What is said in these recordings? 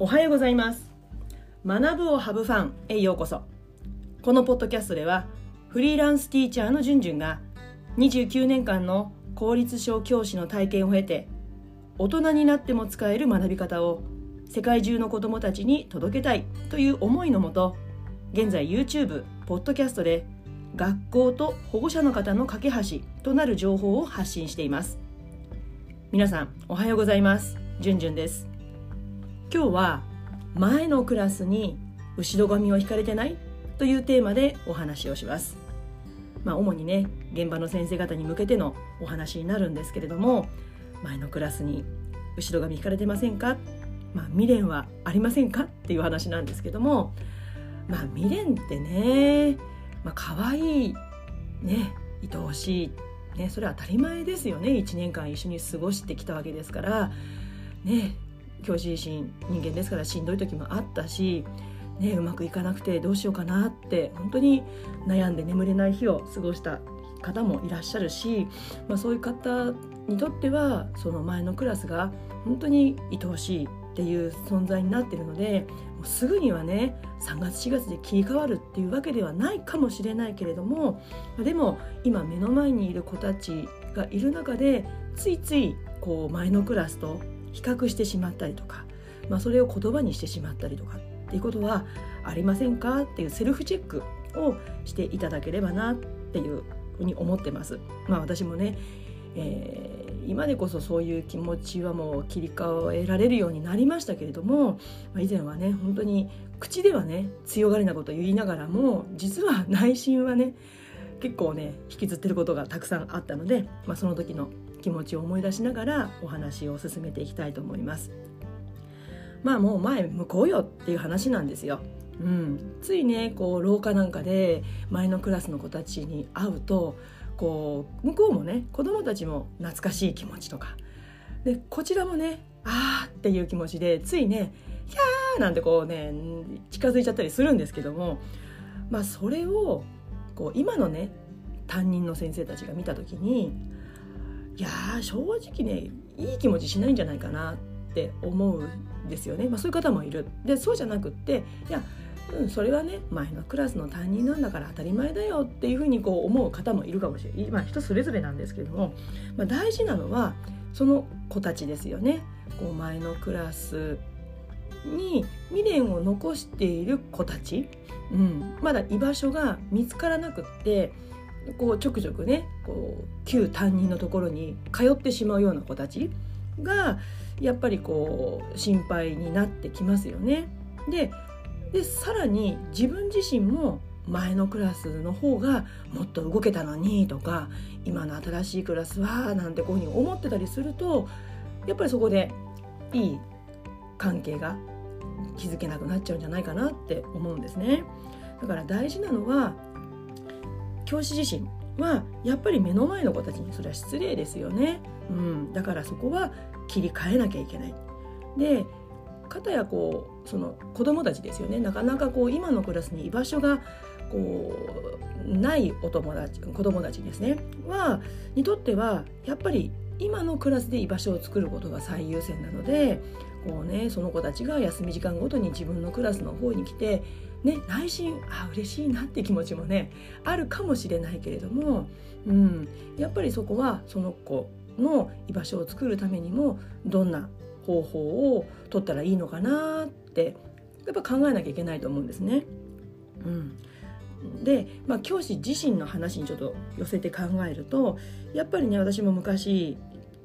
おはようございます。学ぶをハブファンへようこそ。このポッドキャストではフリーランスティーチャーのじゅんじゅんが29年間の公立小教師の体験を経て大人になっても使える学び方を世界中の子どもたちに届けたいという思いのもと現在 YouTube、ポッドキャストで学校と保護者の方の架け橋となる情報を発信しています。皆さんおはようございます。じゅんじゅんです。今日は前のクラスに後ろ髪を引かれてないというテーマでお話をします。まあ主にね現場の先生方に向けてのお話になるんですけれども前のクラスに後ろ髪引かれてませんか？まあ未練はありませんか？っていう話なんですけどもまあ未練ってねまあ可愛いね愛おしいね、それは当たり前ですよね。1年間一緒に過ごしてきたわけですからね教師自身人間ですからしんどい時もあったし、ね、うまくいかなくてどうしようかなって本当に悩んで眠れない日を過ごした方もいらっしゃるし、まあ、そういう方にとってはその前のクラスが本当に愛おしいっていう存在になってるのでもうすぐにはね3月4月で切り替わるっていうわけではないかもしれないけれどもでも今目の前にいる子たちがいる中でついついこう前のクラスと比較してしまったりとか、まあ、それを言葉にしてしまったりとかっていうことはありませんか？っていうセルフチェックをしていただければなっていうふうに思ってます。まあ、私もね、えー今でこそそういう気持ちはもう切り替えられるようになりましたけれども、まあ、以前はね本当に口ではね強がりなことを言いながらも実は内心はね結構ね引きずってることがたくさんあったので、まあ、その時の気持ちを思い出しながらお話を進めていきたいと思います。まあもう前向こうよっていう話なんですよ。うん、ついねこう廊下なんかで前のクラスの子たちに会うとこう向こうもね子供たちも懐かしい気持ちとかでこちらもねあーっていう気持ちでついね「ひゃー!」なんてこうね近づいちゃったりするんですけどもまあそれをこう今のね担任の先生たちが見た時にいや正直ねいい気持ちしないんじゃないかなって思うんですよね、まあ、そういう方もいる。でそうじゃなくっていやうん、それはね前のクラスの担任なんだから当たり前だよっていうふうにこう思う方もいるかもしれない、まあ、人それぞれなんですけれども、まあ、大事なのはその子たちですよね。こう前のクラスに未練を残している子たち、うん、まだ居場所が見つからなくってこうちょくちょくねこう旧担任のところに通ってしまうような子たちがやっぱりこう心配になってきますよね。ででさらに自分自身も前のクラスの方がもっと動けたのにとか今の新しいクラスはなんてこういうふうに思ってたりするとやっぱりそこでいい関係が築けなくなっちゃうんじゃないかなって思うんですね。だから大事なのは教師自身はやっぱり目の前の子たちにそれは失礼ですよね。うん、だからそこは切り替えなきゃいけない。で方やこうその子どもたちですよねなかなかこう今のクラスに居場所がこうないお友達子どもたちですねはにとってはやっぱり今のクラスで居場所を作ることが最優先なのでこう、ね、その子たちが休み時間ごとに自分のクラスの方に来て、ね、内心あ嬉しいなって気持ちもねあるかもしれないけれども、うん、やっぱりそこはその子の居場所を作るためにもどんな方法を取ったらいいのかなってやっぱ考えなきゃいけないと思うんですね。うん、で、まあ、教師自身の話にちょっと寄せて考えるとやっぱりね私も昔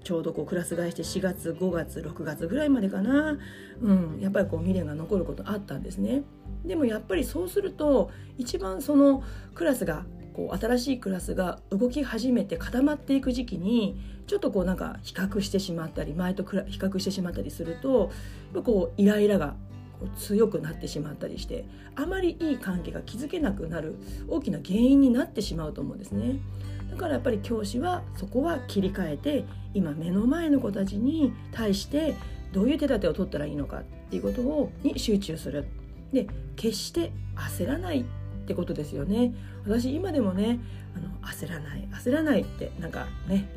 ちょうどこうクラス替えして4月5月6月ぐらいまでかな、うん、やっぱりこう未練が残ることあったんですね。でもやっぱりそうすると一番そのクラスがこう新しいクラスが動き始めて固まっていく時期にちょっとこうなんか比較してしまったり前と比較してしまったりするとこうイライラが強くなってしまったりしてあまりいい関係が築けなくなる大きな原因になってしまうと思うんですね。だからやっぱり教師はそこは切り替えて今目の前の子たちに対してどういう手立てを取ったらいいのかっていうことをに集中する。で決して焦らないってことですよね私今でもねあの焦らない焦らないってなんかね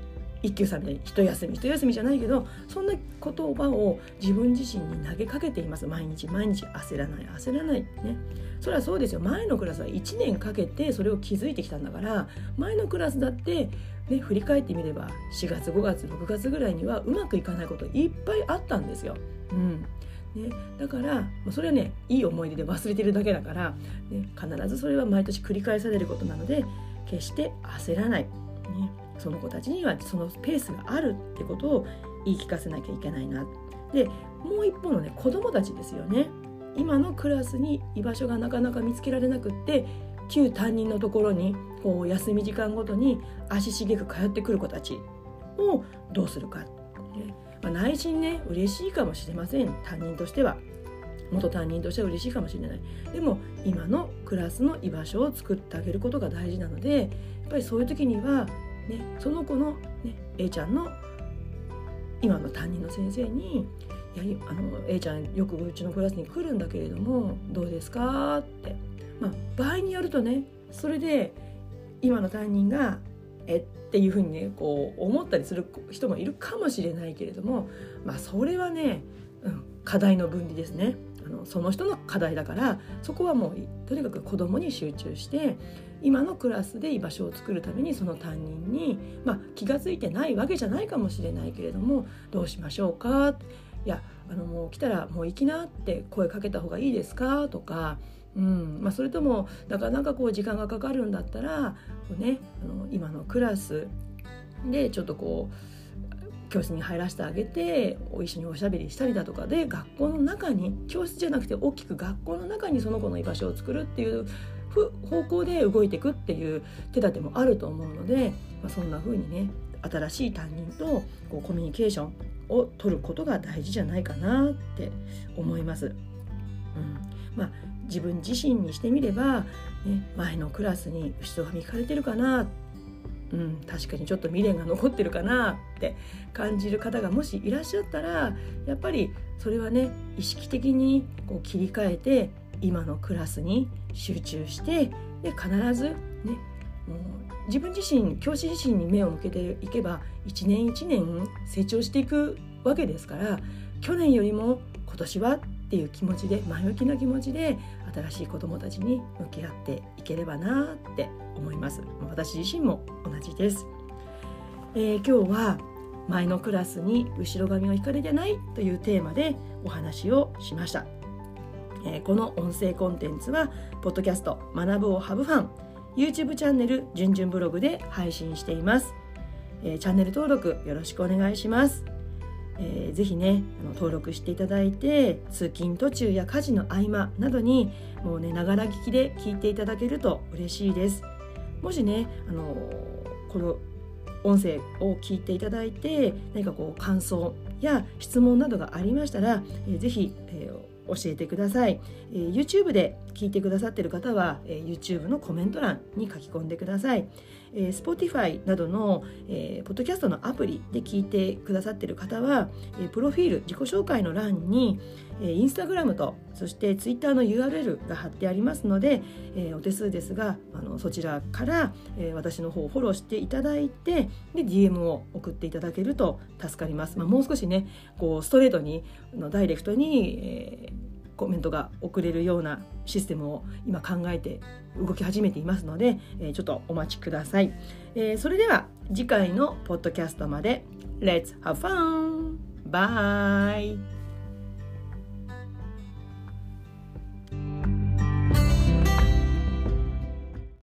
一休さんみ一休み一休みじゃないけどそんな言葉を自分自身に投げかけています。毎日毎日焦らない焦らない。ね。それはそうですよ。前のクラスは1年かけてそれを気づいてきたんだから前のクラスだってね、振り返ってみれば4月5月6月ぐらいにはうまくいかないこといっぱいあったんですよ。うん。ね、だからそれはねいい思い出で忘れてるだけだから、ね、必ずそれは毎年繰り返されることなので決して焦らない、ね、その子たちにはそのペースがあるってことを言い聞かせなきゃいけないな。でもう一方のね子供たちですよね。今のクラスに居場所がなかなか見つけられなくって旧担任のところにこう休み時間ごとに足しげく通ってくる子たちをどうするか、ね。まあ、内心ね嬉しいかもしれません。担任としては。元担任としては嬉しいかもしれない。でも今のクラスの居場所を作ってあげることが大事なのでやっぱりそういう時には、ね、その子の、ね、A ちゃんの今の担任の先生に「いやあの A ちゃんよくうちのクラスに来るんだけれどもどうですか?」ってまあ、場合によるとねそれで今の担任がえっていうふうにねこう思ったりする人もいるかもしれないけれどもまあそれはね、うん、課題の分離ですね。あのその人の課題だからそこはもうとにかく子供に集中して今のクラスで居場所を作るためにその担任に、まあ、気が付いてないわけじゃないかもしれないけれどもどうしましょうか？いやあのもう来たらもう行きなって声かけた方がいいですか？とかうんまあ、それともなかなかこう時間がかかるんだったらこう、ね、あの今のクラスでちょっとこう教室に入らせてあげて一緒におしゃべりしたりだとかで学校の中に教室じゃなくて大きく学校の中にその子の居場所を作るっていう方向で動いていくっていう手立てもあると思うので、まあ、そんな風にね新しい担任とこうコミュニケーションを取ることが大事じゃないかなって思います。うんまあ、自分自身にしてみれば、ね、前のクラスに後ろ髪引かれてるかなうん、確かにちょっと未練が残ってるかなって感じる方がもしいらっしゃったらやっぱりそれはね意識的にこう切り替えて今のクラスに集中してで必ずねもう自分自身教師自身に目を向けていけば一年一年成長していくわけですから去年よりも今年はっていう気持ちで前向きな気持ちで新しい子どもたちに向き合っていければなって思います。私自身も同じです、えー、今日は前のクラスに後ろ髪を引かれてないというテーマでお話をしました、えー、この音声コンテンツはポッドキャスト学ぶをハブファン YouTube チャンネルじゅんじゅんブログで配信しています、えー、チャンネル登録よろしくお願いします。ぜひねあの登録していただいて通勤途中や家事の合間などにもうねながら聞きで聞いていただけると嬉しいです。もしねあのこの音声を聞いていただいて何かこう感想や質問などがありましたら、えー、ぜひ、えー教えてください、えー、YouTube で聞いてくださっている方は、えー、YouTube のコメント欄に書き込んでください、えー、Spotify などの、えー、ポッドキャストのアプリで聞いてくださっている方は、えー、プロフィール自己紹介の欄に、えー、インスタグラムとそして Twitter の URL が貼ってありますので、えー、お手数ですがあのそちらから、えー、私の方をフォローしていただいてで DM を送っていただけると助かります、まあ、もう少しねこうストレートにのダイレクトに、えーコメントが送れるようなシステムを今考えて動き始めていますので、えー、ちょっとお待ちください、えー、それでは次回のポッドキャストまで Let's have fun! Bye!